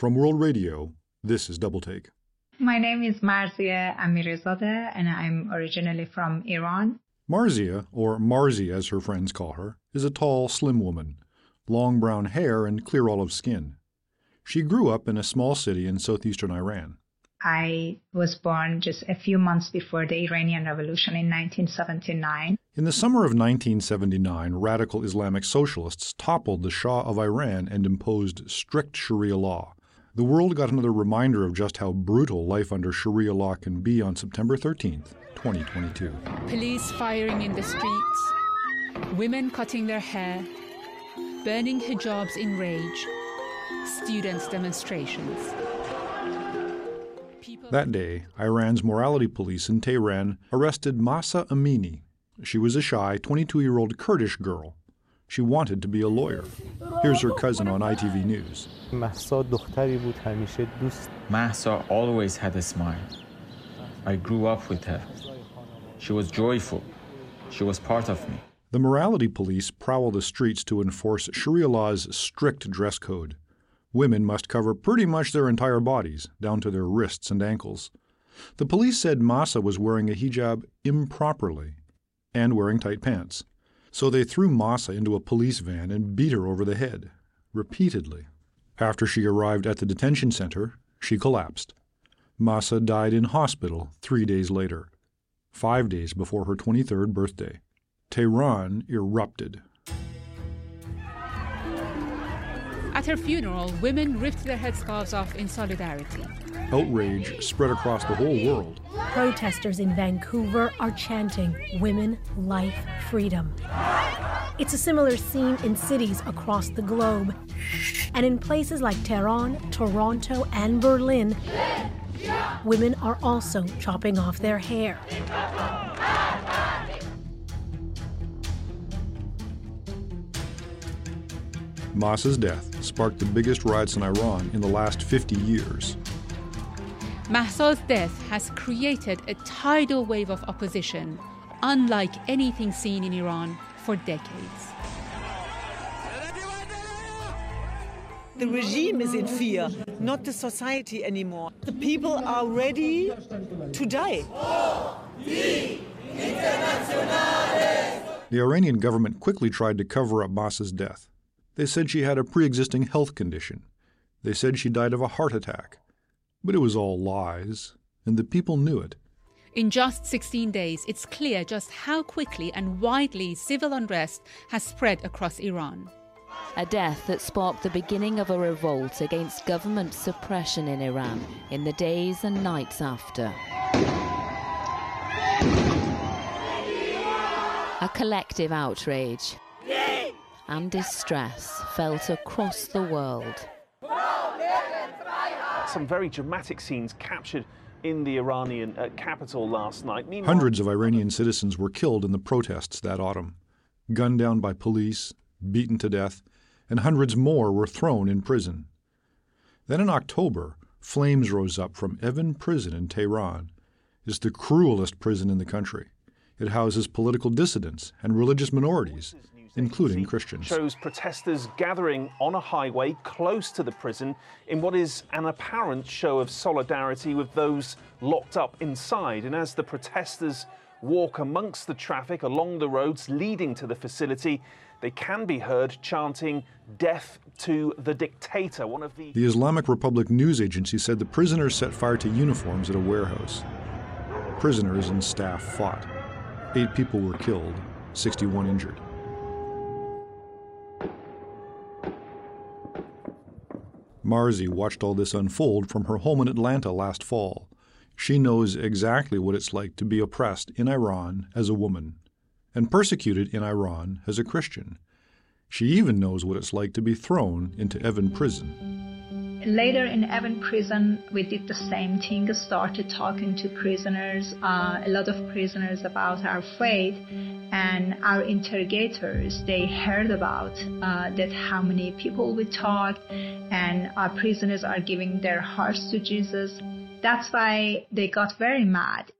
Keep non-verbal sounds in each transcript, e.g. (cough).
From World Radio, this is Double Take. My name is Marzia Amirzadeh, and I'm originally from Iran. Marzia, or Marzi as her friends call her, is a tall, slim woman, long brown hair and clear olive skin. She grew up in a small city in southeastern Iran. I was born just a few months before the Iranian Revolution in 1979. In the summer of 1979, radical Islamic socialists toppled the Shah of Iran and imposed strict Sharia law. The world got another reminder of just how brutal life under Sharia law can be on September 13th, 2022. Police firing in the streets, women cutting their hair, burning hijabs in rage, students' demonstrations. That day, Iran's morality police in Tehran arrested Mahsa Amini. She was a shy 22 year old Kurdish girl. She wanted to be a lawyer. Here's her cousin on ITV News. Mahsa always had a smile. I grew up with her. She was joyful. She was part of me. The morality police prowl the streets to enforce Sharia law's strict dress code. Women must cover pretty much their entire bodies, down to their wrists and ankles. The police said Mahsa was wearing a hijab improperly and wearing tight pants. So they threw Mahsa into a police van and beat her over the head, repeatedly. After she arrived at the detention center, she collapsed. Mahsa died in hospital three days later, five days before her 23rd birthday. Tehran erupted. At her funeral, women ripped their headscarves off in solidarity. Outrage spread across the whole world. Protesters in Vancouver are chanting Women, Life, Freedom. It's a similar scene in cities across the globe. And in places like Tehran, Toronto, and Berlin, women are also chopping off their hair. Mahsa's death sparked the biggest riots in Iran in the last 50 years. Mahsa's death has created a tidal wave of opposition, unlike anything seen in Iran for decades. The regime is in fear, not the society anymore. The people are ready to die. The Iranian government quickly tried to cover up Mahsa's death. They said she had a pre existing health condition. They said she died of a heart attack. But it was all lies, and the people knew it. In just 16 days, it's clear just how quickly and widely civil unrest has spread across Iran. A death that sparked the beginning of a revolt against government suppression in Iran in the days and nights after. A collective outrage and distress felt across the world. Some very dramatic scenes captured in the Iranian uh, capital last night. Meanwhile, Hundreds of Iranian citizens were killed in the protests that autumn, gunned down by police, beaten to death, and hundreds more were thrown in prison. Then in October, flames rose up from Evin Prison in Tehran. It's the cruelest prison in the country. It houses political dissidents and religious minorities, including Christians. Shows protesters gathering on a highway close to the prison in what is an apparent show of solidarity with those locked up inside. And as the protesters walk amongst the traffic along the roads leading to the facility, they can be heard chanting death to the dictator. One of the The Islamic Republic news agency said the prisoners set fire to uniforms at a warehouse. Prisoners and staff fought. Eight people were killed, 61 injured. Marzi watched all this unfold from her home in Atlanta last fall. She knows exactly what it's like to be oppressed in Iran as a woman and persecuted in Iran as a Christian. She even knows what it's like to be thrown into Evin prison. Later in Evin prison, we did the same thing, started talking to prisoners, uh, a lot of prisoners about our faith, and our interrogators, they heard about uh, that how many people we talked, and our prisoners are giving their hearts to Jesus. That's why they got very mad.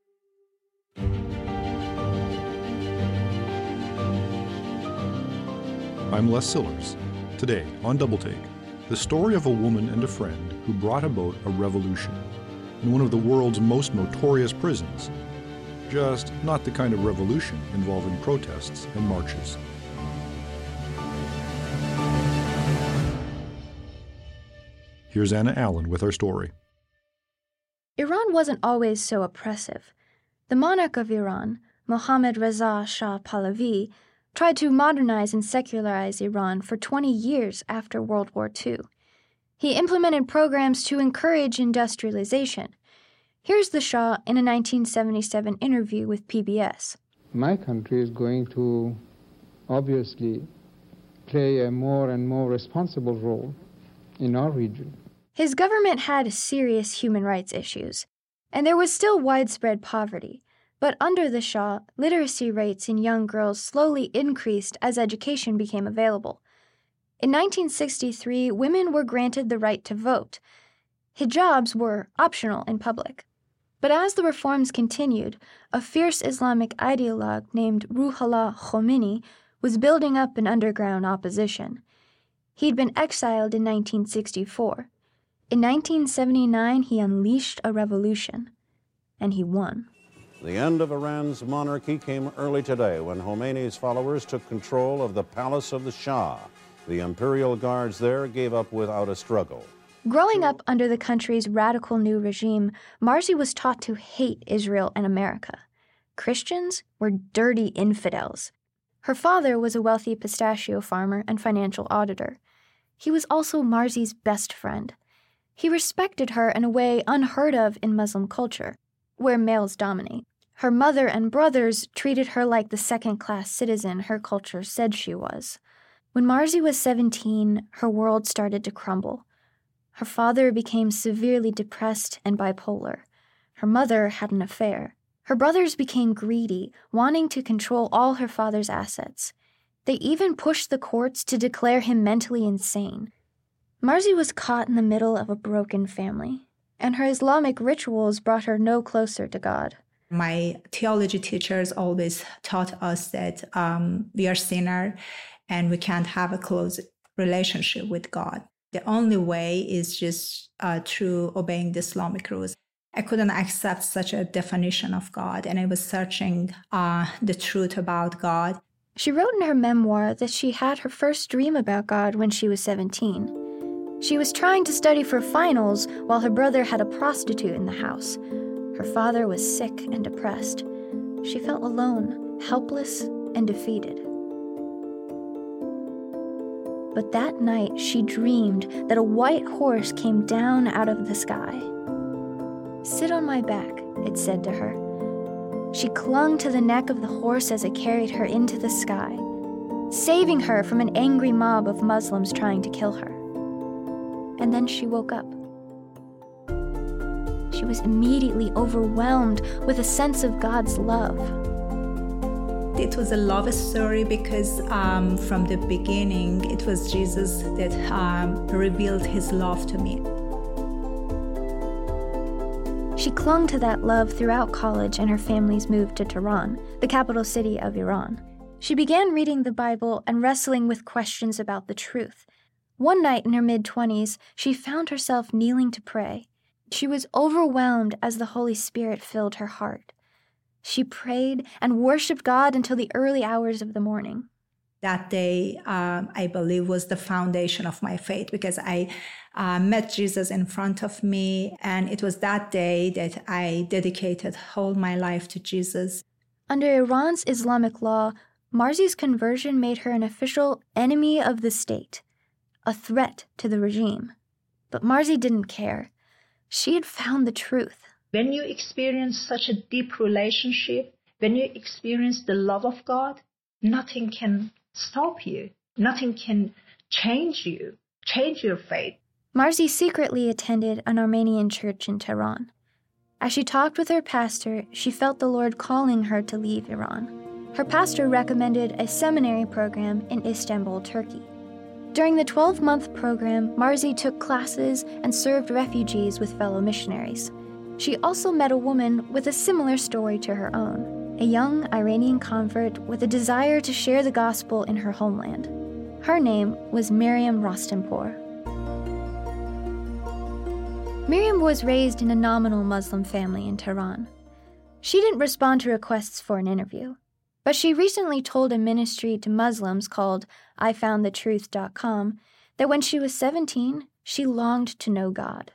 I'm Les Sillars. Today on Double Take. The story of a woman and a friend who brought about a revolution in one of the world's most notorious prisons. Just not the kind of revolution involving protests and marches. Here's Anna Allen with our story. Iran wasn't always so oppressive. The monarch of Iran, Mohammad Reza Shah Pahlavi, tried to modernize and secularize Iran for 20 years after World War II. He implemented programs to encourage industrialization. Here's the Shah in a 1977 interview with PBS. My country is going to obviously play a more and more responsible role in our region. His government had serious human rights issues, and there was still widespread poverty. But under the Shah, literacy rates in young girls slowly increased as education became available. In 1963, women were granted the right to vote. Hijabs were optional in public. But as the reforms continued, a fierce Islamic ideologue named Ruhollah Khomeini was building up an underground opposition. He'd been exiled in 1964. In 1979, he unleashed a revolution, and he won. The end of Iran's monarchy came early today when Khomeini's followers took control of the palace of the Shah. The imperial guards there gave up without a struggle. Growing up under the country's radical new regime, Marzi was taught to hate Israel and America. Christians were dirty infidels. Her father was a wealthy pistachio farmer and financial auditor. He was also Marzi's best friend. He respected her in a way unheard of in Muslim culture, where males dominate. Her mother and brothers treated her like the second class citizen her culture said she was. When Marzi was 17, her world started to crumble. Her father became severely depressed and bipolar. Her mother had an affair. Her brothers became greedy, wanting to control all her father's assets. They even pushed the courts to declare him mentally insane. Marzi was caught in the middle of a broken family, and her Islamic rituals brought her no closer to God. My theology teachers always taught us that um, we are sinner and we can't have a close relationship with God. The only way is just uh, through obeying the Islamic rules. I couldn't accept such a definition of God, and I was searching uh, the truth about God. She wrote in her memoir that she had her first dream about God when she was 17. She was trying to study for finals while her brother had a prostitute in the house. Her father was sick and depressed. She felt alone, helpless, and defeated. But that night, she dreamed that a white horse came down out of the sky. Sit on my back, it said to her. She clung to the neck of the horse as it carried her into the sky, saving her from an angry mob of Muslims trying to kill her. And then she woke up she was immediately overwhelmed with a sense of God's love. It was a love story because um, from the beginning, it was Jesus that um, revealed his love to me. She clung to that love throughout college and her family's move to Tehran, the capital city of Iran. She began reading the Bible and wrestling with questions about the truth. One night in her mid 20s, she found herself kneeling to pray. She was overwhelmed as the Holy Spirit filled her heart. She prayed and worshiped God until the early hours of the morning. That day, um, I believe, was the foundation of my faith because I uh, met Jesus in front of me, and it was that day that I dedicated whole my life to Jesus. Under Iran's Islamic law, Marzi's conversion made her an official enemy of the state, a threat to the regime. But Marzi didn't care. She had found the truth. When you experience such a deep relationship, when you experience the love of God, nothing can stop you. Nothing can change you, change your faith. Marzi secretly attended an Armenian church in Tehran. As she talked with her pastor, she felt the Lord calling her to leave Iran. Her pastor recommended a seminary program in Istanbul, Turkey. During the 12 month program, Marzi took classes and served refugees with fellow missionaries. She also met a woman with a similar story to her own, a young Iranian convert with a desire to share the gospel in her homeland. Her name was Miriam Rostampour. Miriam was raised in a nominal Muslim family in Tehran. She didn't respond to requests for an interview, but she recently told a ministry to Muslims called IFoundTheTruth.com that when she was 17, she longed to know God.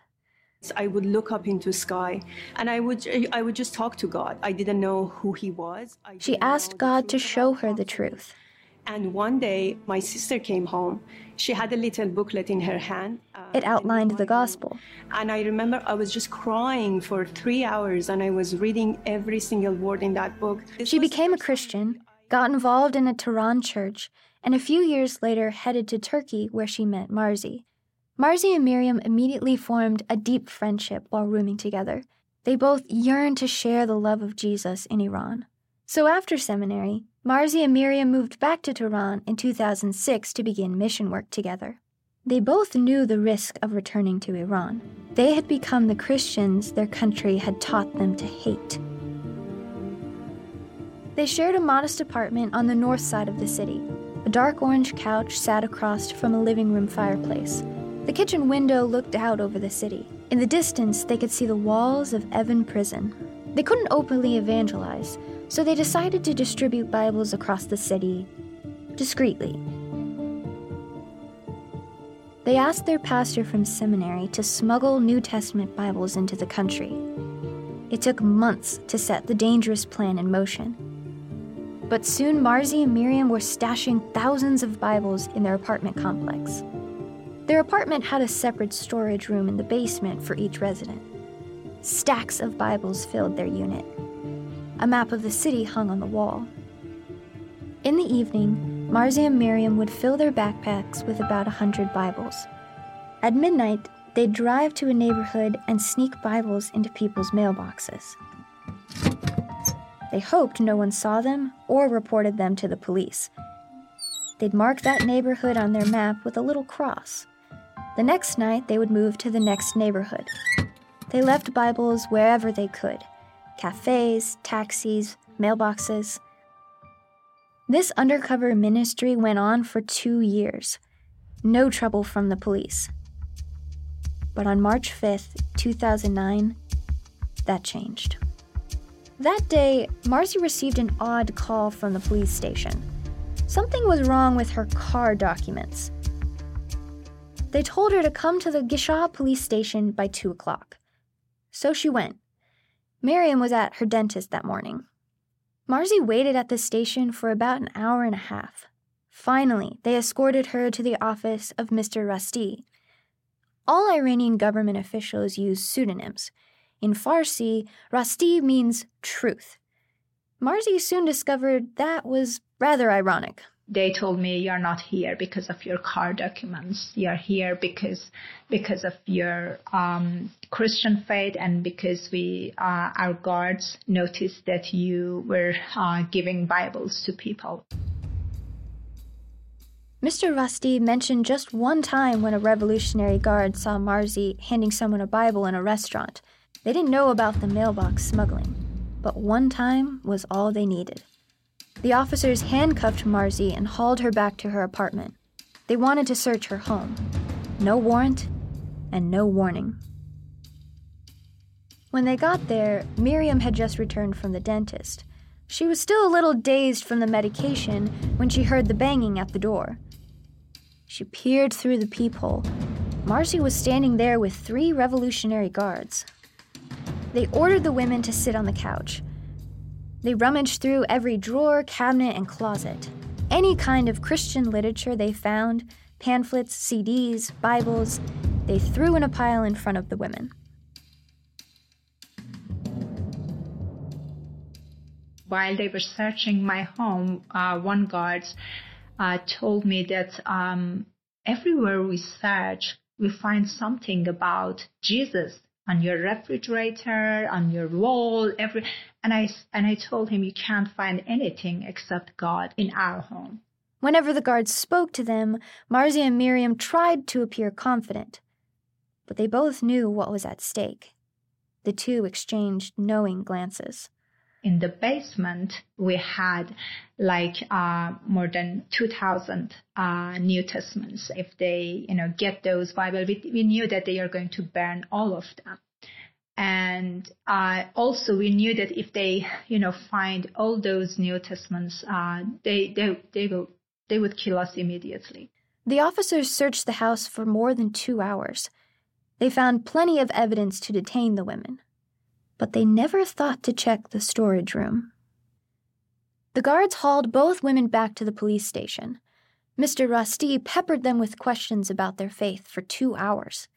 I would look up into sky and I would I would just talk to God. I didn't know who he was. She asked God to show her the truth. And one day my sister came home. She had a little booklet in her hand. Uh, it outlined the gospel. And I remember I was just crying for 3 hours and I was reading every single word in that book. This she became a Christian, got involved in a Tehran church, and a few years later headed to Turkey where she met Marzi. Marzi and Miriam immediately formed a deep friendship while rooming together. They both yearned to share the love of Jesus in Iran. So after seminary, Marzi and Miriam moved back to Tehran in 2006 to begin mission work together. They both knew the risk of returning to Iran. They had become the Christians their country had taught them to hate. They shared a modest apartment on the north side of the city. A dark orange couch sat across from a living room fireplace, the kitchen window looked out over the city. In the distance, they could see the walls of Evin Prison. They couldn't openly evangelize, so they decided to distribute Bibles across the city discreetly. They asked their pastor from seminary to smuggle New Testament Bibles into the country. It took months to set the dangerous plan in motion. But soon Marzi and Miriam were stashing thousands of Bibles in their apartment complex. Their apartment had a separate storage room in the basement for each resident. Stacks of Bibles filled their unit. A map of the city hung on the wall. In the evening, Marzi and Miriam would fill their backpacks with about a hundred Bibles. At midnight, they'd drive to a neighborhood and sneak Bibles into people's mailboxes. They hoped no one saw them or reported them to the police. They'd mark that neighborhood on their map with a little cross. The next night, they would move to the next neighborhood. They left Bibles wherever they could cafes, taxis, mailboxes. This undercover ministry went on for two years. No trouble from the police. But on March 5th, 2009, that changed. That day, Marzi received an odd call from the police station. Something was wrong with her car documents. They told her to come to the Gisha police station by 2 o'clock. So she went. Miriam was at her dentist that morning. Marzi waited at the station for about an hour and a half. Finally, they escorted her to the office of Mr. Rasti. All Iranian government officials use pseudonyms. In Farsi, Rasti means truth. Marzi soon discovered that was rather ironic they told me you're not here because of your car documents. You're here because because of your um, Christian faith and because we uh, our guards noticed that you were uh, giving Bibles to people. Mr. Rasti mentioned just one time when a Revolutionary Guard saw Marzi handing someone a Bible in a restaurant. They didn't know about the mailbox smuggling, but one time was all they needed. The officers handcuffed Marzi and hauled her back to her apartment. They wanted to search her home. No warrant and no warning. When they got there, Miriam had just returned from the dentist. She was still a little dazed from the medication when she heard the banging at the door. She peered through the peephole. Marzi was standing there with three Revolutionary Guards. They ordered the women to sit on the couch. They rummaged through every drawer, cabinet, and closet. Any kind of Christian literature they found pamphlets, CDs, Bibles they threw in a pile in front of the women. While they were searching my home, uh, one guard uh, told me that um, everywhere we search, we find something about Jesus on your refrigerator, on your wall, every and I and I told him you can't find anything except God in our home. Whenever the guards spoke to them, Marzi and Miriam tried to appear confident, but they both knew what was at stake. The two exchanged knowing glances. in the basement, we had like uh, more than 2,000 uh, New Testaments. If they, you know, get those Bible, we, we knew that they are going to burn all of them. And uh, also, we knew that if they, you know, find all those New Testaments, uh, they they they will they would kill us immediately. The officers searched the house for more than two hours. They found plenty of evidence to detain the women, but they never thought to check the storage room. The guards hauled both women back to the police station. Mr. Rasti peppered them with questions about their faith for two hours.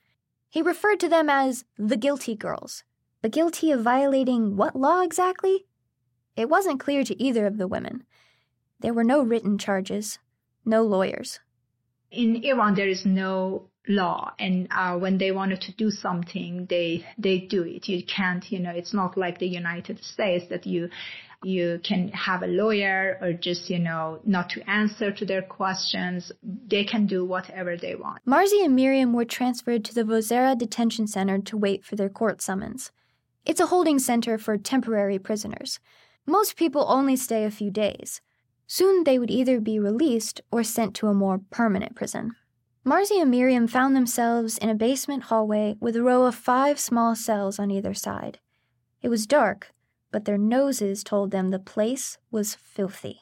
He referred to them as the guilty girls. But guilty of violating what law exactly? It wasn't clear to either of the women. There were no written charges, no lawyers. In Iran, there is no law, and uh, when they wanted to do something, they they do it. You can't, you know, it's not like the United States that you you can have a lawyer or just, you know, not to answer to their questions. They can do whatever they want. Marzi and Miriam were transferred to the Vozara Detention Center to wait for their court summons. It's a holding center for temporary prisoners. Most people only stay a few days. Soon they would either be released or sent to a more permanent prison. Marzi and Miriam found themselves in a basement hallway with a row of five small cells on either side. It was dark, but their noses told them the place was filthy.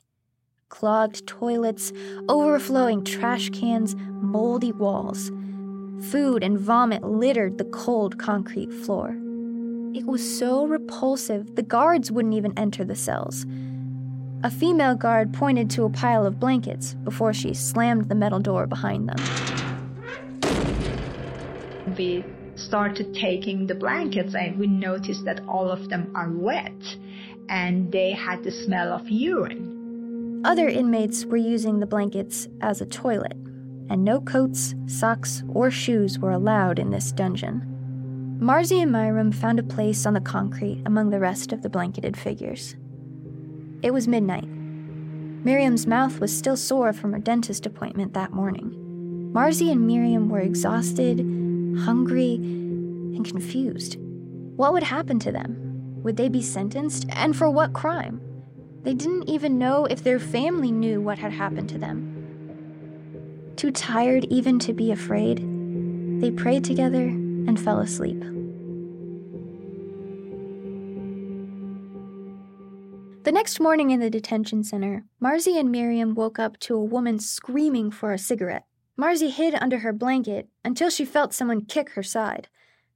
Clogged toilets, overflowing trash cans, moldy walls. Food and vomit littered the cold concrete floor. It was so repulsive, the guards wouldn't even enter the cells. A female guard pointed to a pile of blankets before she slammed the metal door behind them. We started taking the blankets and we noticed that all of them are wet and they had the smell of urine. Other inmates were using the blankets as a toilet, and no coats, socks, or shoes were allowed in this dungeon. Marzi and Miriam found a place on the concrete among the rest of the blanketed figures. It was midnight. Miriam's mouth was still sore from her dentist appointment that morning. Marzi and Miriam were exhausted hungry, and confused. What would happen to them? Would they be sentenced? And for what crime? They didn't even know if their family knew what had happened to them. Too tired even to be afraid, they prayed together and fell asleep. The next morning in the detention center, Marzi and Miriam woke up to a woman screaming for a cigarette. Marzi hid under her blanket until she felt someone kick her side.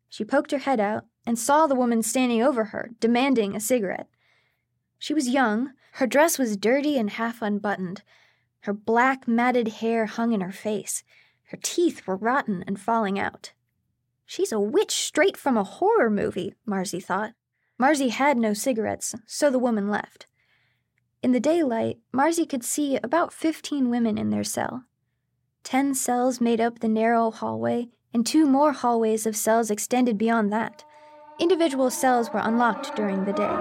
She poked her head out and saw the woman standing over her, demanding a cigarette. She was young, her dress was dirty and half unbuttoned. Her black, matted hair hung in her face. Her teeth were rotten and falling out. She's a witch straight from a horror movie, Marzi thought. Marzi had no cigarettes, so the woman left. In the daylight, Marzi could see about 15 women in their cell. Ten cells made up the narrow hallway, and two more hallways of cells extended beyond that. Individual cells were unlocked during the day.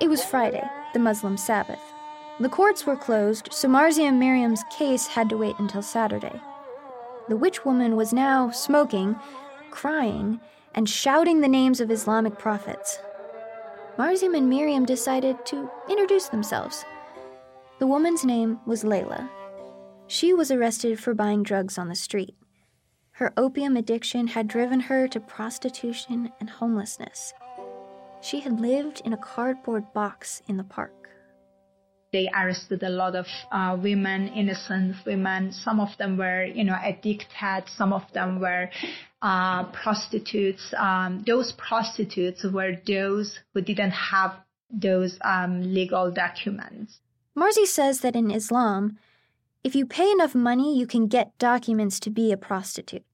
It was Friday, the Muslim Sabbath. The courts were closed, so Marzi and Miriam's case had to wait until Saturday. The witch woman was now smoking, crying, and shouting the names of Islamic prophets. Marzi and Miriam decided to introduce themselves. The woman's name was Layla. She was arrested for buying drugs on the street. Her opium addiction had driven her to prostitution and homelessness. She had lived in a cardboard box in the park. They arrested a lot of uh, women, innocent women. Some of them were, you know, addicted. Some of them were uh, prostitutes. Um, those prostitutes were those who didn't have those um, legal documents. Marzi says that in Islam, if you pay enough money, you can get documents to be a prostitute.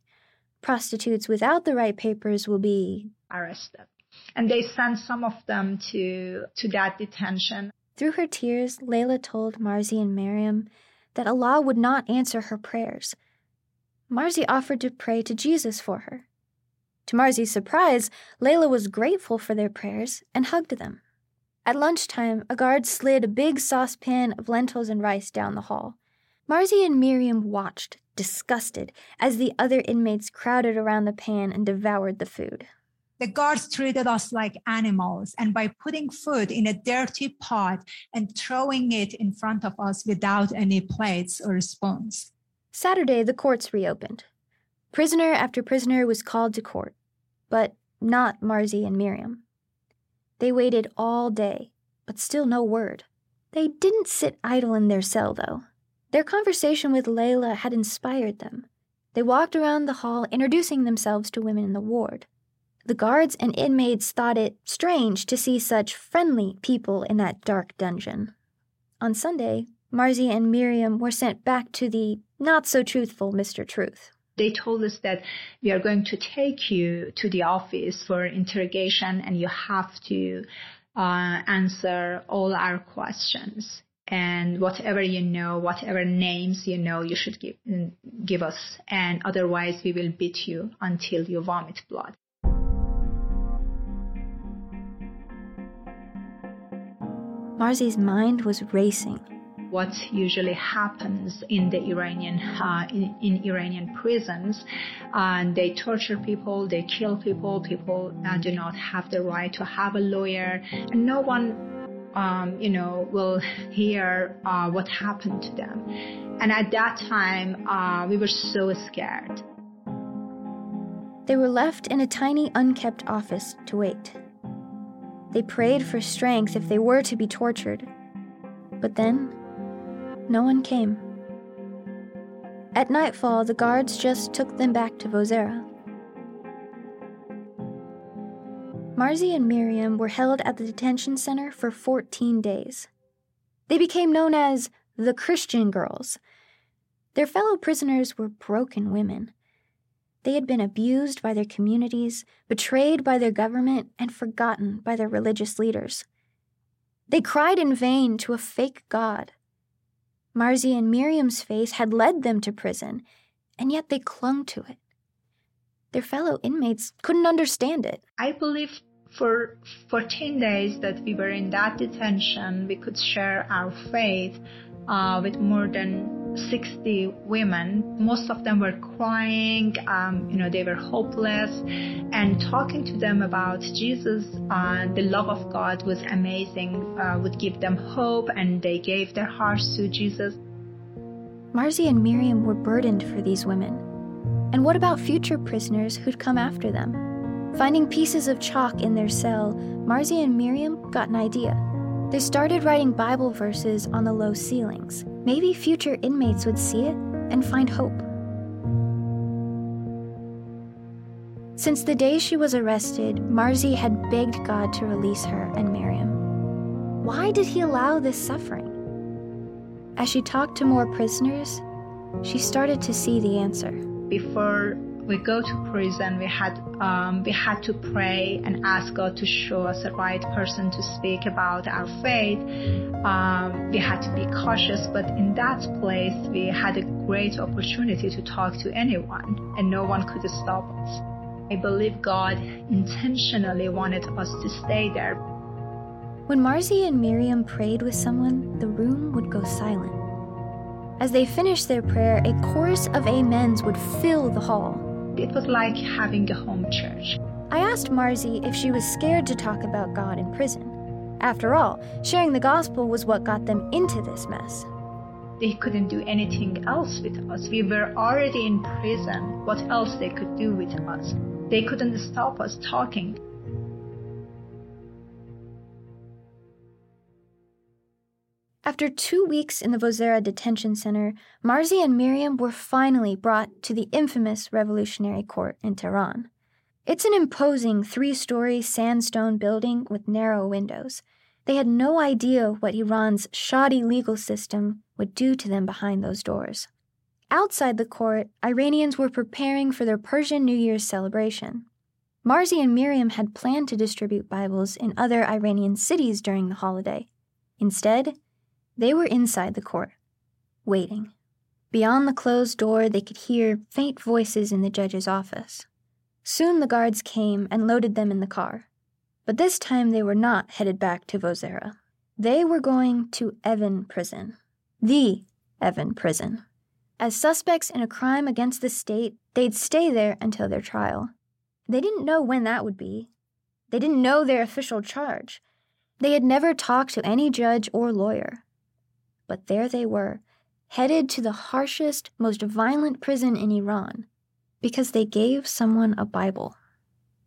Prostitutes without the right papers will be arrested. And they sent some of them to, to that detention. Through her tears, Layla told Marzi and Miriam that Allah would not answer her prayers. Marzi offered to pray to Jesus for her. To Marzi's surprise, Layla was grateful for their prayers and hugged them. At lunchtime, a guard slid a big saucepan of lentils and rice down the hall. Marzi and Miriam watched, disgusted, as the other inmates crowded around the pan and devoured the food. The guards treated us like animals, and by putting food in a dirty pot and throwing it in front of us without any plates or spoons. Saturday, the courts reopened. Prisoner after prisoner was called to court, but not Marzi and Miriam. They waited all day, but still no word. They didn't sit idle in their cell, though. Their conversation with Layla had inspired them. They walked around the hall, introducing themselves to women in the ward. The guards and inmates thought it strange to see such friendly people in that dark dungeon. On Sunday, Marzi and Miriam were sent back to the not so truthful Mr. Truth. They told us that we are going to take you to the office for interrogation and you have to uh, answer all our questions. And whatever you know, whatever names you know, you should give, give us. And otherwise, we will beat you until you vomit blood. Marzi's mind was racing. What usually happens in the Iranian uh, in, in, Iranian prisons, and uh, they torture people, they kill people. People uh, do not have the right to have a lawyer, and no one, um, you know, will hear uh, what happened to them. And at that time, uh, we were so scared. They were left in a tiny, unkept office to wait. They prayed for strength if they were to be tortured. But then, no one came. At nightfall, the guards just took them back to Vozara. Marzi and Miriam were held at the detention center for 14 days. They became known as the Christian girls. Their fellow prisoners were broken women. They had been abused by their communities, betrayed by their government, and forgotten by their religious leaders. They cried in vain to a fake God. Marzi and Miriam's face had led them to prison, and yet they clung to it. Their fellow inmates couldn't understand it. I believe for 14 days that we were in that detention, we could share our faith uh, with more than 60 women. Most of them were crying, um, you know, they were hopeless. And talking to them about Jesus uh, the love of God was amazing, uh, would give them hope, and they gave their hearts to Jesus. Marzi and Miriam were burdened for these women. And what about future prisoners who'd come after them? Finding pieces of chalk in their cell, Marzi and Miriam got an idea. They started writing Bible verses on the low ceilings. Maybe future inmates would see it and find hope. Since the day she was arrested, Marzi had begged God to release her and Miriam. Why did he allow this suffering? As she talked to more prisoners, she started to see the answer. Before we go to prison, we had um, we had to pray and ask God to show us the right person to speak about our faith. Um, we had to be cautious, but in that place, we had a great opportunity to talk to anyone, and no one could stop us. I believe God intentionally wanted us to stay there. When Marzi and Miriam prayed with someone, the room would go silent. As they finished their prayer, a chorus of amens would fill the hall. It was like having a home church. I asked Marzi if she was scared to talk about God in prison. After all, sharing the gospel was what got them into this mess. They couldn't do anything else with us. We were already in prison. What else they could do with us? They couldn't stop us talking. After two weeks in the Vozara detention center, Marzi and Miriam were finally brought to the infamous Revolutionary Court in Tehran. It's an imposing three story sandstone building with narrow windows. They had no idea what Iran's shoddy legal system would do to them behind those doors. Outside the court, Iranians were preparing for their Persian New Year's celebration. Marzi and Miriam had planned to distribute Bibles in other Iranian cities during the holiday. Instead, they were inside the court, waiting. Beyond the closed door, they could hear faint voices in the judge's office. Soon the guards came and loaded them in the car. But this time they were not headed back to Vozara. They were going to Evin prison, the Evin Prison. As suspects in a crime against the state, they'd stay there until their trial. They didn't know when that would be. They didn't know their official charge. They had never talked to any judge or lawyer. But there they were, headed to the harshest, most violent prison in Iran because they gave someone a Bible.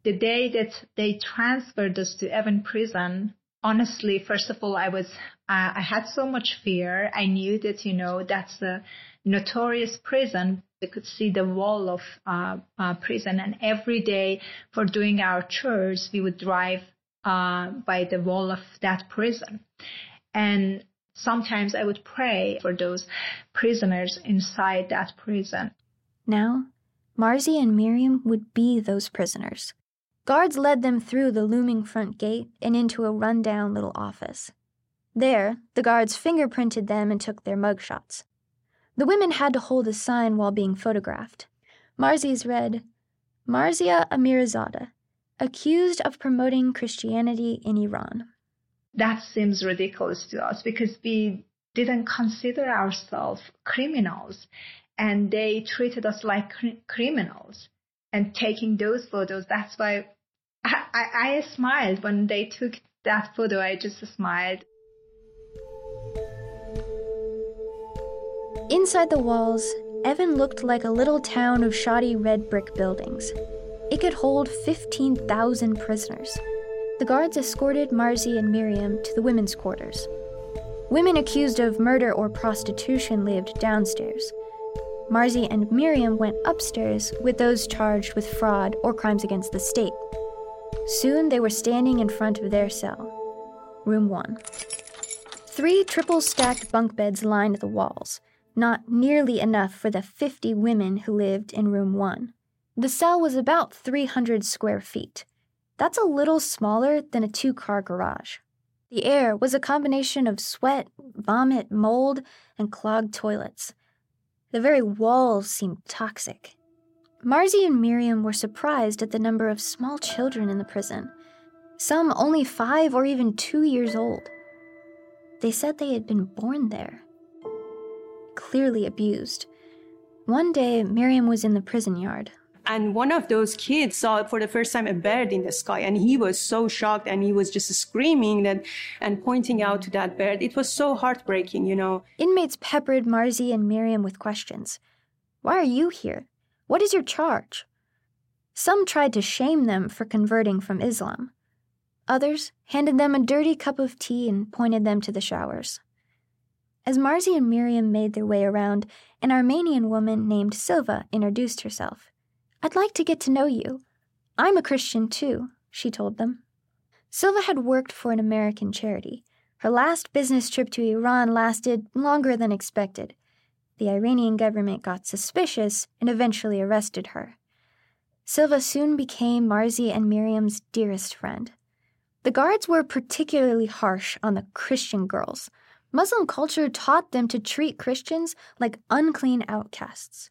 The day that they transferred us to Evin prison, honestly, first of all, I was, uh, I had so much fear. I knew that, you know, that's a notorious prison. We could see the wall of uh, uh, prison, and every day for doing our chores, we would drive uh, by the wall of that prison. And sometimes I would pray for those prisoners inside that prison. Now, Marzi and Miriam would be those prisoners. Guards led them through the looming front gate and into a rundown little office. There, the guards fingerprinted them and took their mugshots. The women had to hold a sign while being photographed. Marzi's read, Marzia Amirzadeh, accused of promoting Christianity in Iran. That seems ridiculous to us because we didn't consider ourselves criminals and they treated us like cr- criminals and taking those photos. That's why I, I, I smiled when they took that photo. I just smiled. Inside the walls, Evin looked like a little town of shoddy red brick buildings. It could hold 15,000 prisoners. The guards escorted Marzi and Miriam to the women's quarters. Women accused of murder or prostitution lived downstairs. Marzi and Miriam went upstairs with those charged with fraud or crimes against the state. Soon they were standing in front of their cell. Room 1. Three triple stacked bunk beds lined the walls, not nearly enough for the 50 women who lived in room 1. The cell was about 300 square feet. That's a little smaller than a two car garage. The air was a combination of sweat, vomit, mold, and clogged toilets. The very walls seemed toxic. Marzi and Miriam were surprised at the number of small children in the prison, some only five or even two years old. They said they had been born there, clearly abused. One day, Miriam was in the prison yard, and one of those kids saw for the first time a bird in the sky and he was so shocked and he was just screaming that and pointing out to that bird. It was so heartbreaking you know. Inmates peppered marzi and miriam with questions. Why are you here? What is your charge? Some tried to shame them for converting from islam. Others handed them a dirty cup of tea and pointed them to the showers. As Marzi and Miriam made their way around, an Armenian woman named Silva introduced herself. I'd like to get to know you. I'm a Christian too, she told them. Silva had worked for an American charity. Her last business trip to Iran lasted longer than expected. The Iranian government got suspicious and eventually arrested her. Silva soon became Marzi and Miriam's dearest friend. The guards were particularly harsh on the Christian girls. Muslim culture taught them to treat Christians like unclean outcasts.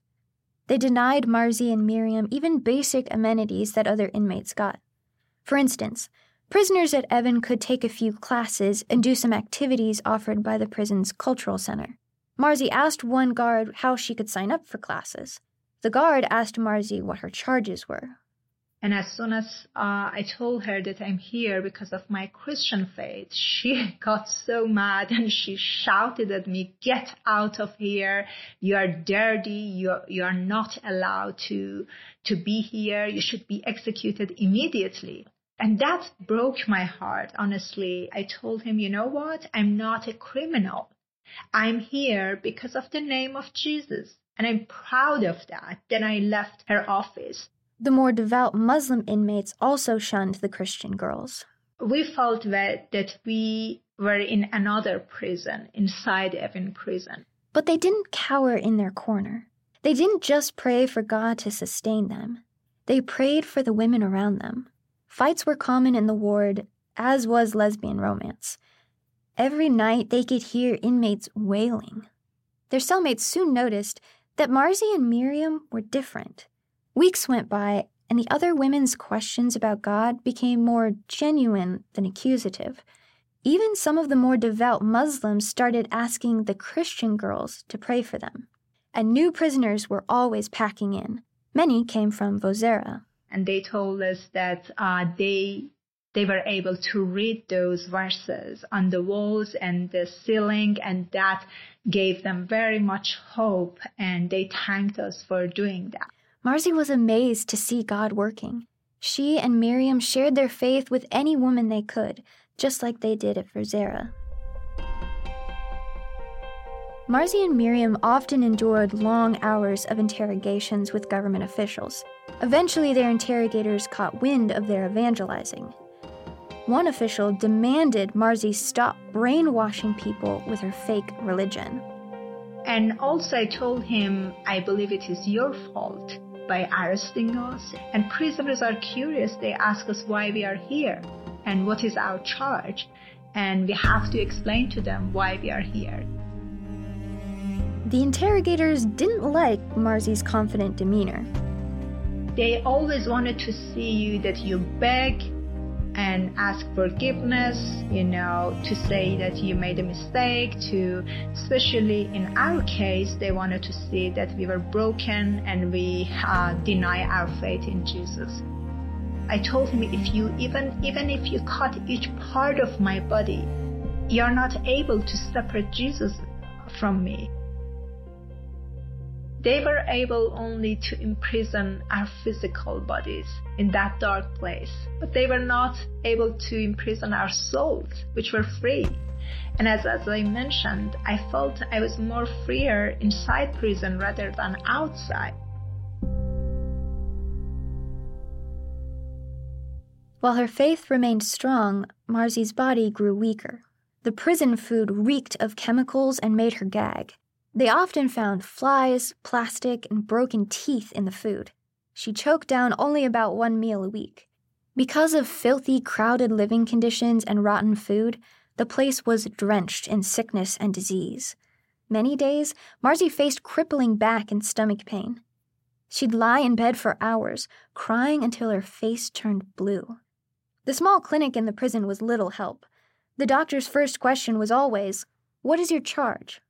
They denied Marzi and Miriam even basic amenities that other inmates got. For instance, prisoners at Evin could take a few classes and do some activities offered by the prison's cultural center. Marzi asked one guard how she could sign up for classes. The guard asked Marzi what her charges were. And as soon as uh, I told her that I'm here because of my Christian faith, (laughs) she got so mad and she shouted at me, "Get out of here! You are dirty. You're, you are not allowed to to be here. You should be executed immediately." And that broke my heart, honestly. I told him, you know what? I'm not a criminal. I'm here because of the name of Jesus. And I'm proud of that. Then I left her office. The more devout Muslim inmates also shunned the Christian girls. We felt that, that we were in another prison, inside Evin prison. But they didn't cower in their corner. They didn't just pray for God to sustain them, they prayed for the women around them. Fights were common in the ward, as was lesbian romance. Every night they could hear inmates wailing. Their cellmates soon noticed that Marzi and Miriam were different. Weeks went by, and the other women's questions about God became more genuine than accusative. Even some of the more devout Muslims started asking the Christian girls to pray for them. And new prisoners were always packing in. Many came from Vozara. And they told us that uh, they they were able to read those verses on the walls and the ceiling, and that gave them very much hope, and they thanked us for doing that. Marzi was amazed to see God working. She and Miriam shared their faith with any woman they could, just like they did at Vozara. Marzi and Miriam often endured long hours of interrogations with government officials. Eventually, their interrogators caught wind of their evangelizing. One official demanded Marzi stop brainwashing people with her fake religion. And also, I told him, I believe it is your fault by arresting us. And prisoners are curious. They ask us why we are here and what is our charge. And we have to explain to them why we are here. The interrogators didn't like Marzi's confident demeanor. They always wanted to see you that you beg and ask forgiveness, you know, to say that you made a mistake, to, especially in our case, they wanted to see that we were broken and we uh, deny our faith in Jesus. I told him if you even even if you cut each part of my body, you're not able to separate Jesus from me. They were able only to imprison our physical bodies in that dark place, but they were not able to imprison our souls, which were free. And as, as I mentioned, I felt I was more freer inside prison rather than outside. While her faith remained strong, Marzi's body grew weaker. The prison food reeked of chemicals and made her gag. They often found flies, plastic, and broken teeth in the food. She choked down only about one meal a week. Because of filthy, crowded living conditions and rotten food, the place was drenched in sickness and disease. Many days, Marzi faced crippling back and stomach pain. She'd lie in bed for hours, crying until her face turned blue. The small clinic in the prison was little help. The doctor's first question was always, What is your charge?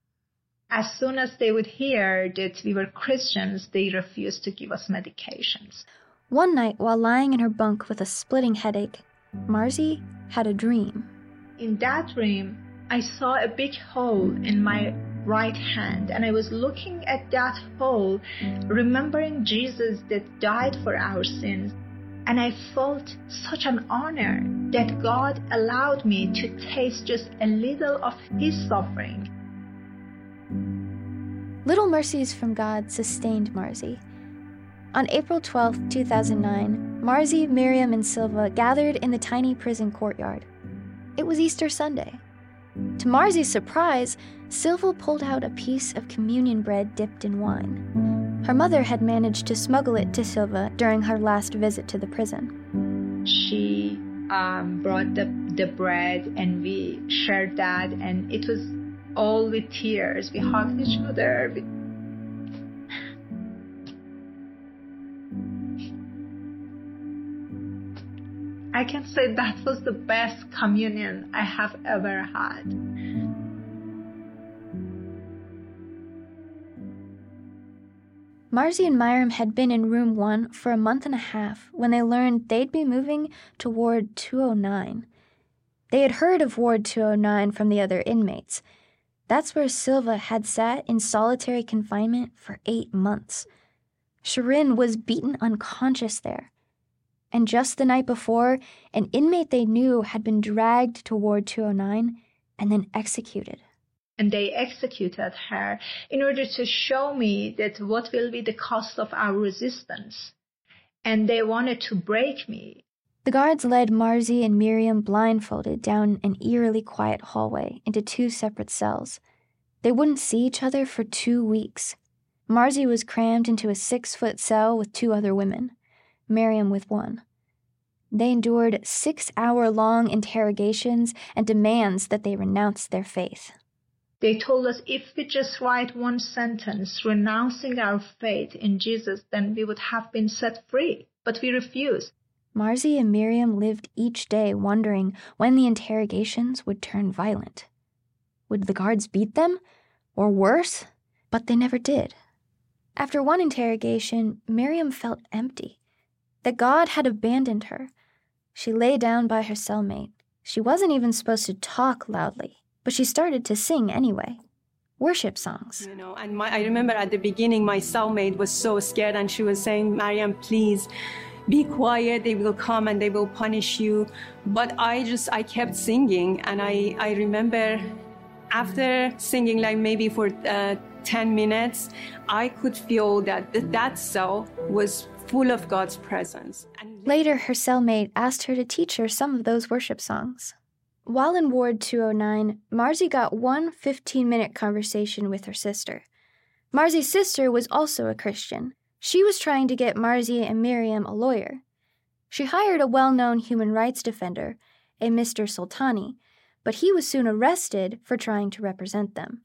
As soon as they would hear that we were Christians, they refused to give us medications. One night, while lying in her bunk with a splitting headache, Marzi had a dream. In that dream, I saw a big hole in my right hand, and I was looking at that hole, remembering Jesus that died for our sins and I felt such an honor that God allowed me to taste just a little of His suffering. Little mercies from God sustained Marzi. On April 12, 2009, Marzi, Miriam, and Silva gathered in the tiny prison courtyard. It was Easter Sunday. To Marzi's surprise, Silva pulled out a piece of communion bread dipped in wine. Her mother had managed to smuggle it to Silva during her last visit to the prison. She um, brought the, the bread and we shared that, and it was all with tears. We hugged each other. We... I can say that was the best communion I have ever had. Marzi and Miriam had been in room one for a month and a half when they learned they'd be moving to Ward 209. They had heard of Ward 209 from the other inmates. That's where Silva had sat in solitary confinement for eight months. Shirin was beaten unconscious there. And just the night before, an inmate they knew had been dragged to Ward 209 and then executed and they executed her in order to show me that what will be the cost of our resistance. And they wanted to break me. The guards led Marzi and Miriam blindfolded down an eerily quiet hallway into two separate cells. They wouldn't see each other for two weeks. Marzi was crammed into a six foot cell with two other women, Miriam with one. They endured six hour long interrogations and demands that they renounce their faith. They told us if we just write one sentence renouncing our faith in Jesus, then we would have been set free. But we refused. Marzi and Miriam lived each day wondering when the interrogations would turn violent. Would the guards beat them? Or worse? But they never did. After one interrogation, Miriam felt empty, that God had abandoned her. She lay down by her cellmate. She wasn't even supposed to talk loudly, but she started to sing anyway. Worship songs. You know, and my, I remember at the beginning, my cellmate was so scared, and she was saying, Mariam, please be quiet they will come and they will punish you. But i just i kept singing and i i remember after singing like maybe for uh, 10 minutes i could feel that that cell was full of god's presence. And later her cellmate asked her to teach her some of those worship songs. While in ward 209 marzi got one 15 minute conversation with her sister. Marzi's sister was also a christian she was trying to get Marzi and Miriam a lawyer. She hired a well known human rights defender, a Mr. Soltani, but he was soon arrested for trying to represent them.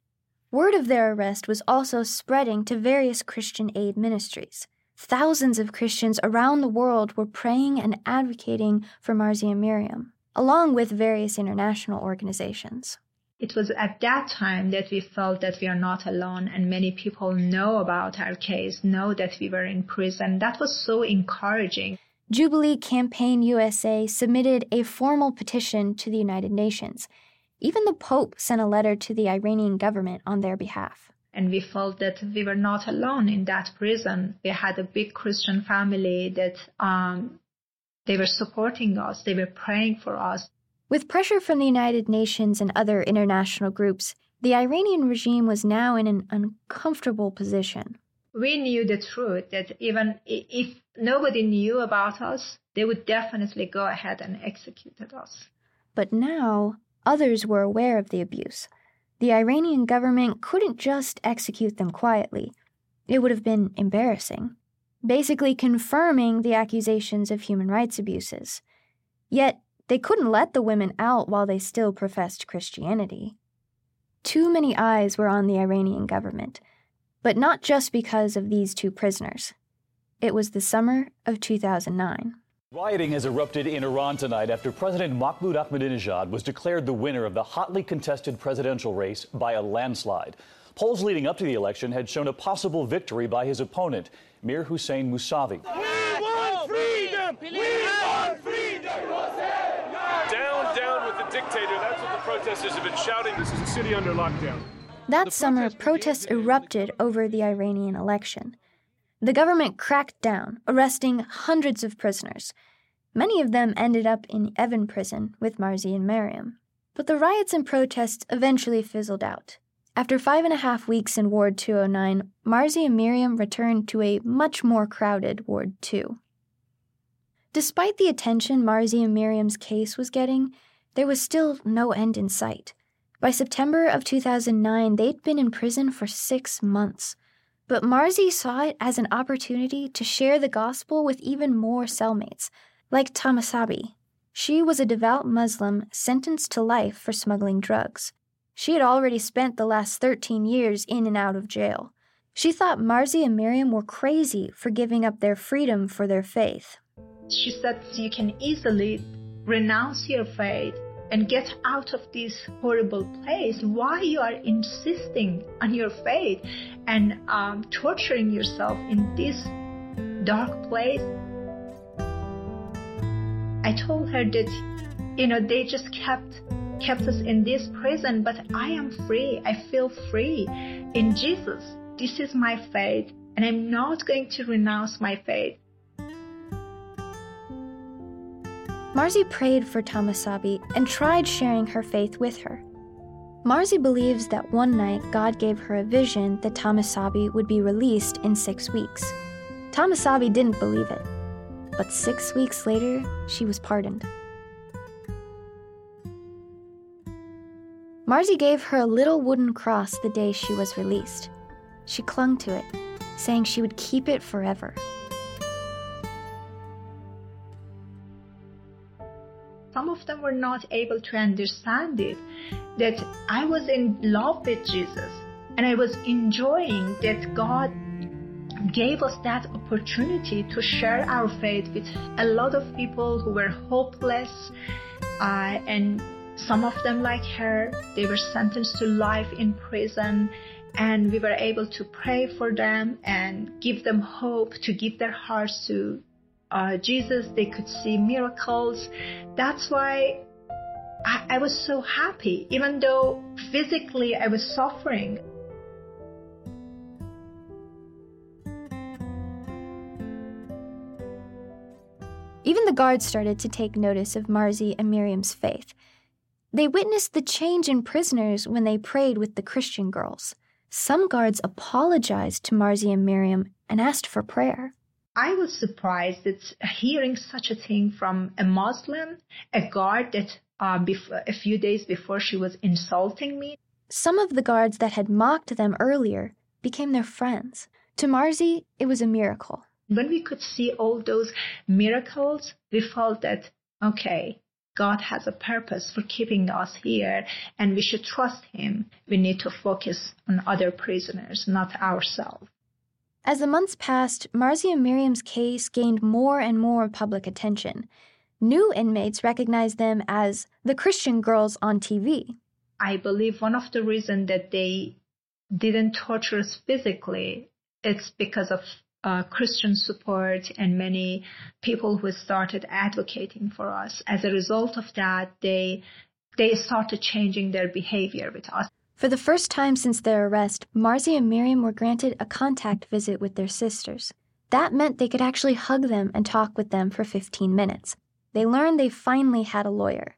Word of their arrest was also spreading to various Christian aid ministries. Thousands of Christians around the world were praying and advocating for Marzi and Miriam, along with various international organizations it was at that time that we felt that we are not alone and many people know about our case, know that we were in prison. That was so encouraging. Jubilee Campaign USA submitted a formal petition to the United Nations. Even the Pope sent a letter to the Iranian government on their behalf. And we felt that we were not alone in that prison. We had a big Christian family that um, they were supporting us, they were praying for us. With pressure from the United Nations and other international groups, the Iranian regime was now in an uncomfortable position. We knew the truth that even if nobody knew about us, they would definitely go ahead and execute us. But now, others were aware of the abuse. The Iranian government couldn't just execute them quietly. It would have been embarrassing, basically confirming the accusations of human rights abuses. Yet, they couldn't let the women out while they still professed Christianity. Too many eyes were on the Iranian government, but not just because of these two prisoners. It was the summer of 2009. Rioting has erupted in Iran tonight after President Mahmoud Ahmadinejad was declared the winner of the hotly contested presidential race by a landslide. Polls leading up to the election had shown a possible victory by his opponent, Mir Hossein Mousavi. We want freedom! We want freedom! Dictator. That's what the protesters have been shouting. This is a city under lockdown. That summer, protests erupted over the Iranian election. The government cracked down, arresting hundreds of prisoners. Many of them ended up in Evin prison with Marzi and Miriam. But the riots and protests eventually fizzled out. After five and a half weeks in Ward 209, Marzi and Miriam returned to a much more crowded Ward 2. Despite the attention Marzi and Miriam's case was getting, there was still no end in sight. By September of 2009, they'd been in prison for six months. But Marzi saw it as an opportunity to share the gospel with even more cellmates, like Tamasabi. She was a devout Muslim sentenced to life for smuggling drugs. She had already spent the last 13 years in and out of jail. She thought Marzi and Miriam were crazy for giving up their freedom for their faith. She said you can easily renounce your faith and get out of this horrible place why you are insisting on your faith and um, torturing yourself in this dark place. I told her that you know they just kept kept us in this prison but i am free. I feel free in jesus. This is my faith and i'm not going to renounce my faith Marzi prayed for Tamasabi and tried sharing her faith with her. Marzi believes that one night God gave her a vision that Tamasabi would be released in six weeks. Tamasabi didn't believe it, but six weeks later, she was pardoned. Marzi gave her a little wooden cross the day she was released. She clung to it, saying she would keep it forever. Some of them were not able to understand it that I was in love with Jesus and I was enjoying that God gave us that opportunity to share our faith with a lot of people who were hopeless. Uh, and some of them, like her, they were sentenced to life in prison. And we were able to pray for them and give them hope, to give their hearts to uh, Jesus. They could see miracles. That's why I, I was so happy, even though physically I was suffering. Even the guards started to take notice of Marzi and Miriam's faith. They witnessed the change in prisoners when they prayed with the Christian girls. Some guards apologized to Marzi and Miriam and asked for prayer. I was surprised at hearing such a thing from a Muslim, a guard that uh, bef- a few days before she was insulting me. Some of the guards that had mocked them earlier became their friends. To Marzi, it was a miracle. When we could see all those miracles, we felt that, okay, God has a purpose for keeping us here and we should trust Him. We need to focus on other prisoners, not ourselves. As the months passed, Marzi and Miriam's case gained more and more public attention. New inmates recognized them as the Christian girls on TV. I believe one of the reasons that they didn't torture us physically, it's because of uh, Christian support and many people who started advocating for us. As a result of that, they they started changing their behavior with us. For the first time since their arrest, Marzi and Miriam were granted a contact visit with their sisters. That meant they could actually hug them and talk with them for 15 minutes. They learned they finally had a lawyer,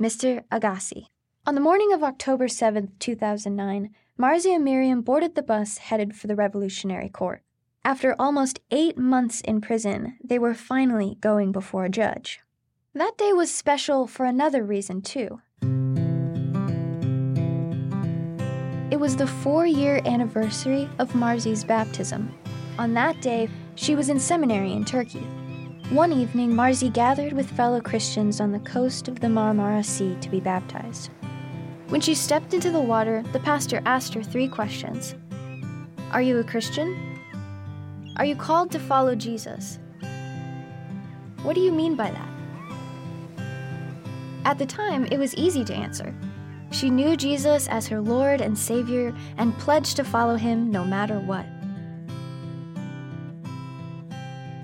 Mr. Agassi. On the morning of October 7, 2009, Marzi and Miriam boarded the bus headed for the Revolutionary Court. After almost eight months in prison, they were finally going before a judge. That day was special for another reason, too. It was the four year anniversary of Marzi's baptism. On that day, she was in seminary in Turkey. One evening, Marzi gathered with fellow Christians on the coast of the Marmara Sea to be baptized. When she stepped into the water, the pastor asked her three questions Are you a Christian? Are you called to follow Jesus? What do you mean by that? At the time, it was easy to answer. She knew Jesus as her Lord and Savior and pledged to follow him no matter what.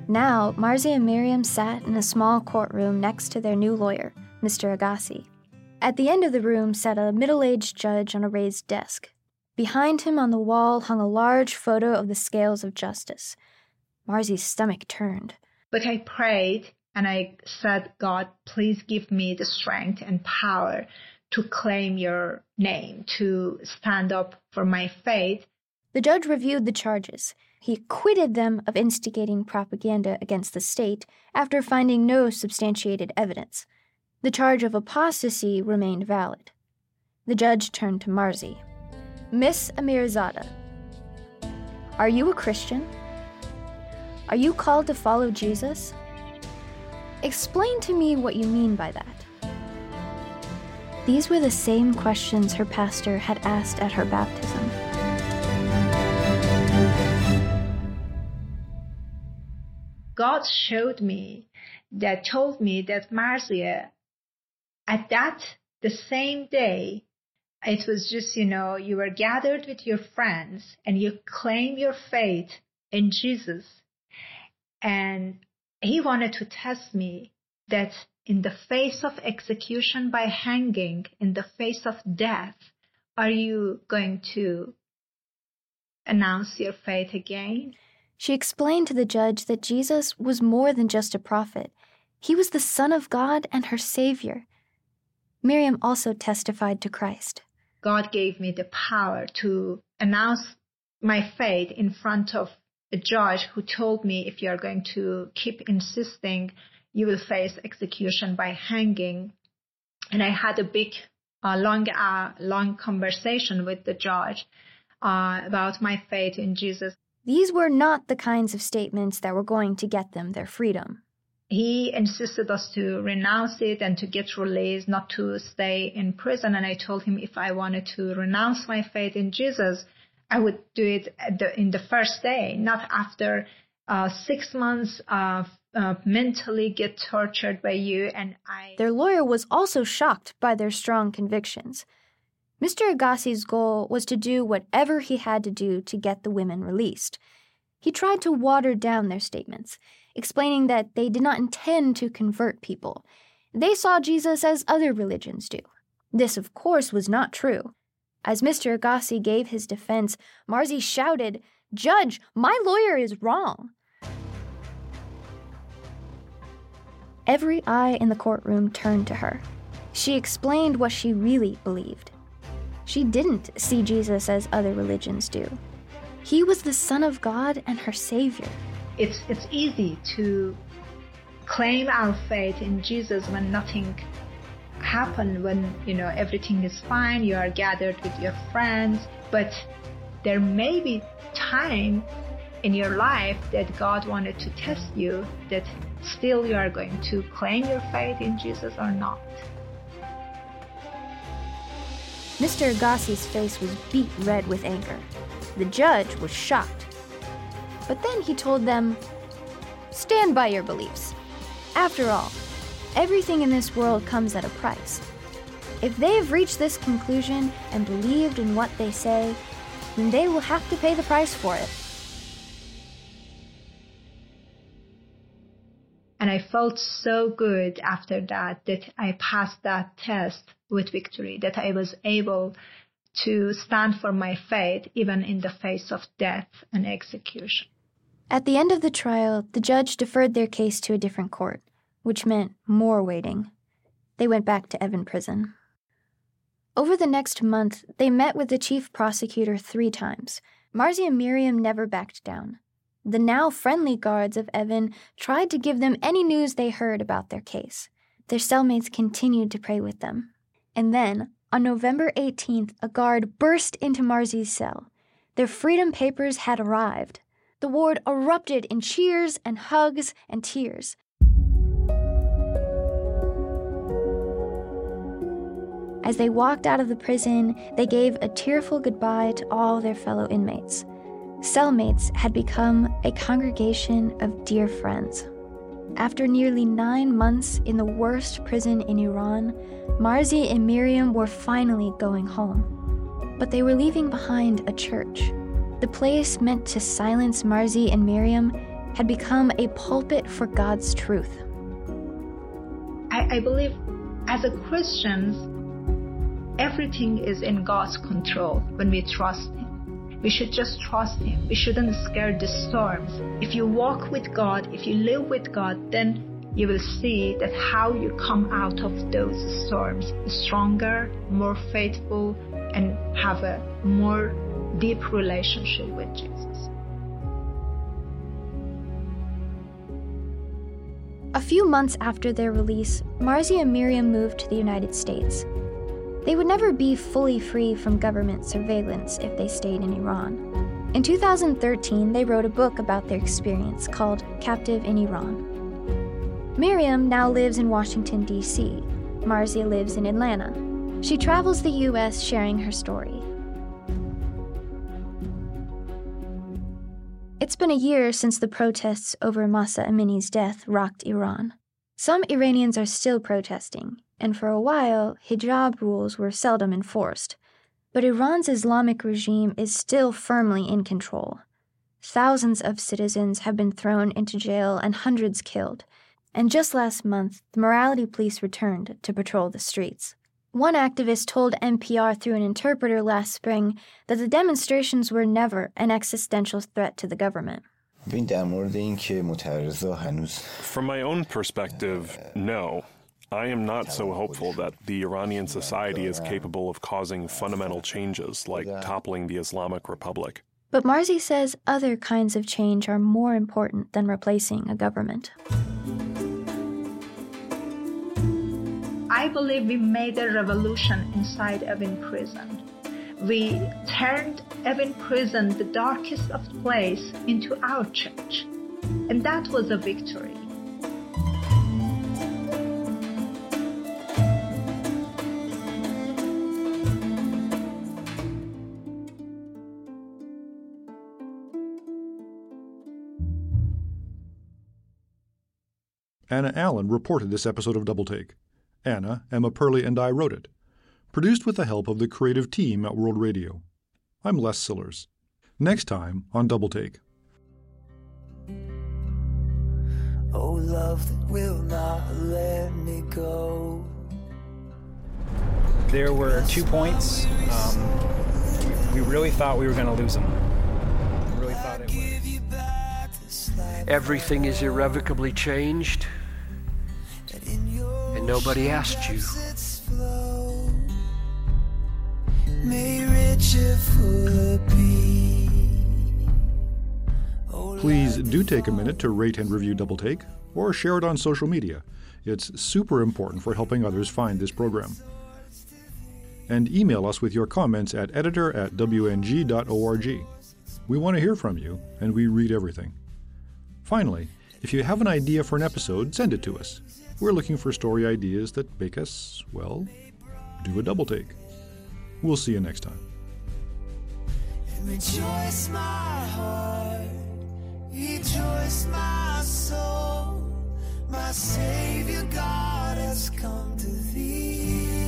Now, Marzi and Miriam sat in a small courtroom next to their new lawyer, Mr. Agassi. At the end of the room sat a middle aged judge on a raised desk. Behind him on the wall hung a large photo of the scales of justice. Marzi's stomach turned. But I prayed and I said, God, please give me the strength and power to claim your name, to stand up for my faith. The judge reviewed the charges. He acquitted them of instigating propaganda against the state after finding no substantiated evidence. The charge of apostasy remained valid. The judge turned to Marzi. Miss Amirizadeh, are you a Christian? Are you called to follow Jesus? Explain to me what you mean by that. These were the same questions her pastor had asked at her baptism. God showed me that told me that Marzia, at that the same day it was just, you know, you were gathered with your friends and you claim your faith in Jesus. And he wanted to test me that in the face of execution by hanging, in the face of death, are you going to announce your faith again? She explained to the judge that Jesus was more than just a prophet. He was the Son of God and her Savior. Miriam also testified to Christ. God gave me the power to announce my faith in front of a judge who told me if you are going to keep insisting, you will face execution by hanging. And I had a big, uh, long, uh, long conversation with the judge uh, about my faith in Jesus. These were not the kinds of statements that were going to get them their freedom he insisted us to renounce it and to get released, not to stay in prison. And I told him if I wanted to renounce my faith in Jesus, I would do it the, in the first day, not after uh, six months of uh, mentally get tortured by you. And I. Their lawyer was also shocked by their strong convictions. Mr. Agassi's goal was to do whatever he had to do to get the women released. He tried to water down their statements, explaining that they did not intend to convert people. They saw Jesus as other religions do. This, of course, was not true. As Mr. Agassi gave his defense, Marzi shouted, Judge, my lawyer is wrong. Every eye in the courtroom turned to her. She explained what she really believed. She didn't see Jesus as other religions do. He was the Son of God and her Savior. It's, it's easy to claim our faith in Jesus when nothing happen when you know everything is fine you are gathered with your friends but there may be time in your life that god wanted to test you that still you are going to claim your faith in jesus or not mr agassi's face was beet red with anger the judge was shocked but then he told them stand by your beliefs after all Everything in this world comes at a price. If they have reached this conclusion and believed in what they say, then they will have to pay the price for it. And I felt so good after that that I passed that test with victory, that I was able to stand for my faith even in the face of death and execution. At the end of the trial, the judge deferred their case to a different court which meant more waiting. They went back to Evin prison. Over the next month, they met with the chief prosecutor three times. Marzi and Miriam never backed down. The now friendly guards of Evin tried to give them any news they heard about their case. Their cellmates continued to pray with them. And then, on November 18th, a guard burst into Marzi's cell. Their freedom papers had arrived. The ward erupted in cheers and hugs and tears. As they walked out of the prison, they gave a tearful goodbye to all their fellow inmates. Cellmates had become a congregation of dear friends. After nearly nine months in the worst prison in Iran, Marzi and Miriam were finally going home. But they were leaving behind a church. The place meant to silence Marzi and Miriam had become a pulpit for God's truth. I, I believe as a Christians, Everything is in God's control when we trust Him. We should just trust Him. We shouldn't scare the storms. If you walk with God, if you live with God, then you will see that how you come out of those storms stronger, more faithful, and have a more deep relationship with Jesus. A few months after their release, Marzi and Miriam moved to the United States. They would never be fully free from government surveillance if they stayed in Iran. In 2013, they wrote a book about their experience called Captive in Iran. Miriam now lives in Washington, D.C. Marzia lives in Atlanta. She travels the U.S. sharing her story. It's been a year since the protests over Mahsa Amini's death rocked Iran. Some Iranians are still protesting, and for a while, hijab rules were seldom enforced. But Iran's Islamic regime is still firmly in control. Thousands of citizens have been thrown into jail and hundreds killed. And just last month, the morality police returned to patrol the streets. One activist told NPR through an interpreter last spring that the demonstrations were never an existential threat to the government. From my own perspective, no. I am not so hopeful that the Iranian (laughs) society is capable of causing fundamental changes like toppling the Islamic Republic. But Marzi says other kinds of change are more important than replacing a government. I believe we made a revolution inside Evin prison. We turned Evin prison, the darkest of place, into our church. And that was a victory. Anna Allen reported this episode of Double Take. Anna, Emma Purley, and I wrote it. Produced with the help of the creative team at World Radio. I'm Les Sillars. Next time on Double Take. Oh, love that will not let me go. There were two points. Um, we really thought we were going to lose them. Everything is irrevocably changed, and nobody asked you. Please do take a minute to rate and review Double Take or share it on social media. It's super important for helping others find this program. And email us with your comments at editor at wng.org. We want to hear from you, and we read everything. Finally, if you have an idea for an episode, send it to us. We're looking for story ideas that make us, well, do a double take. We'll see you next time. Rejoice my heart, rejoice my soul. My Savior God has come to thee.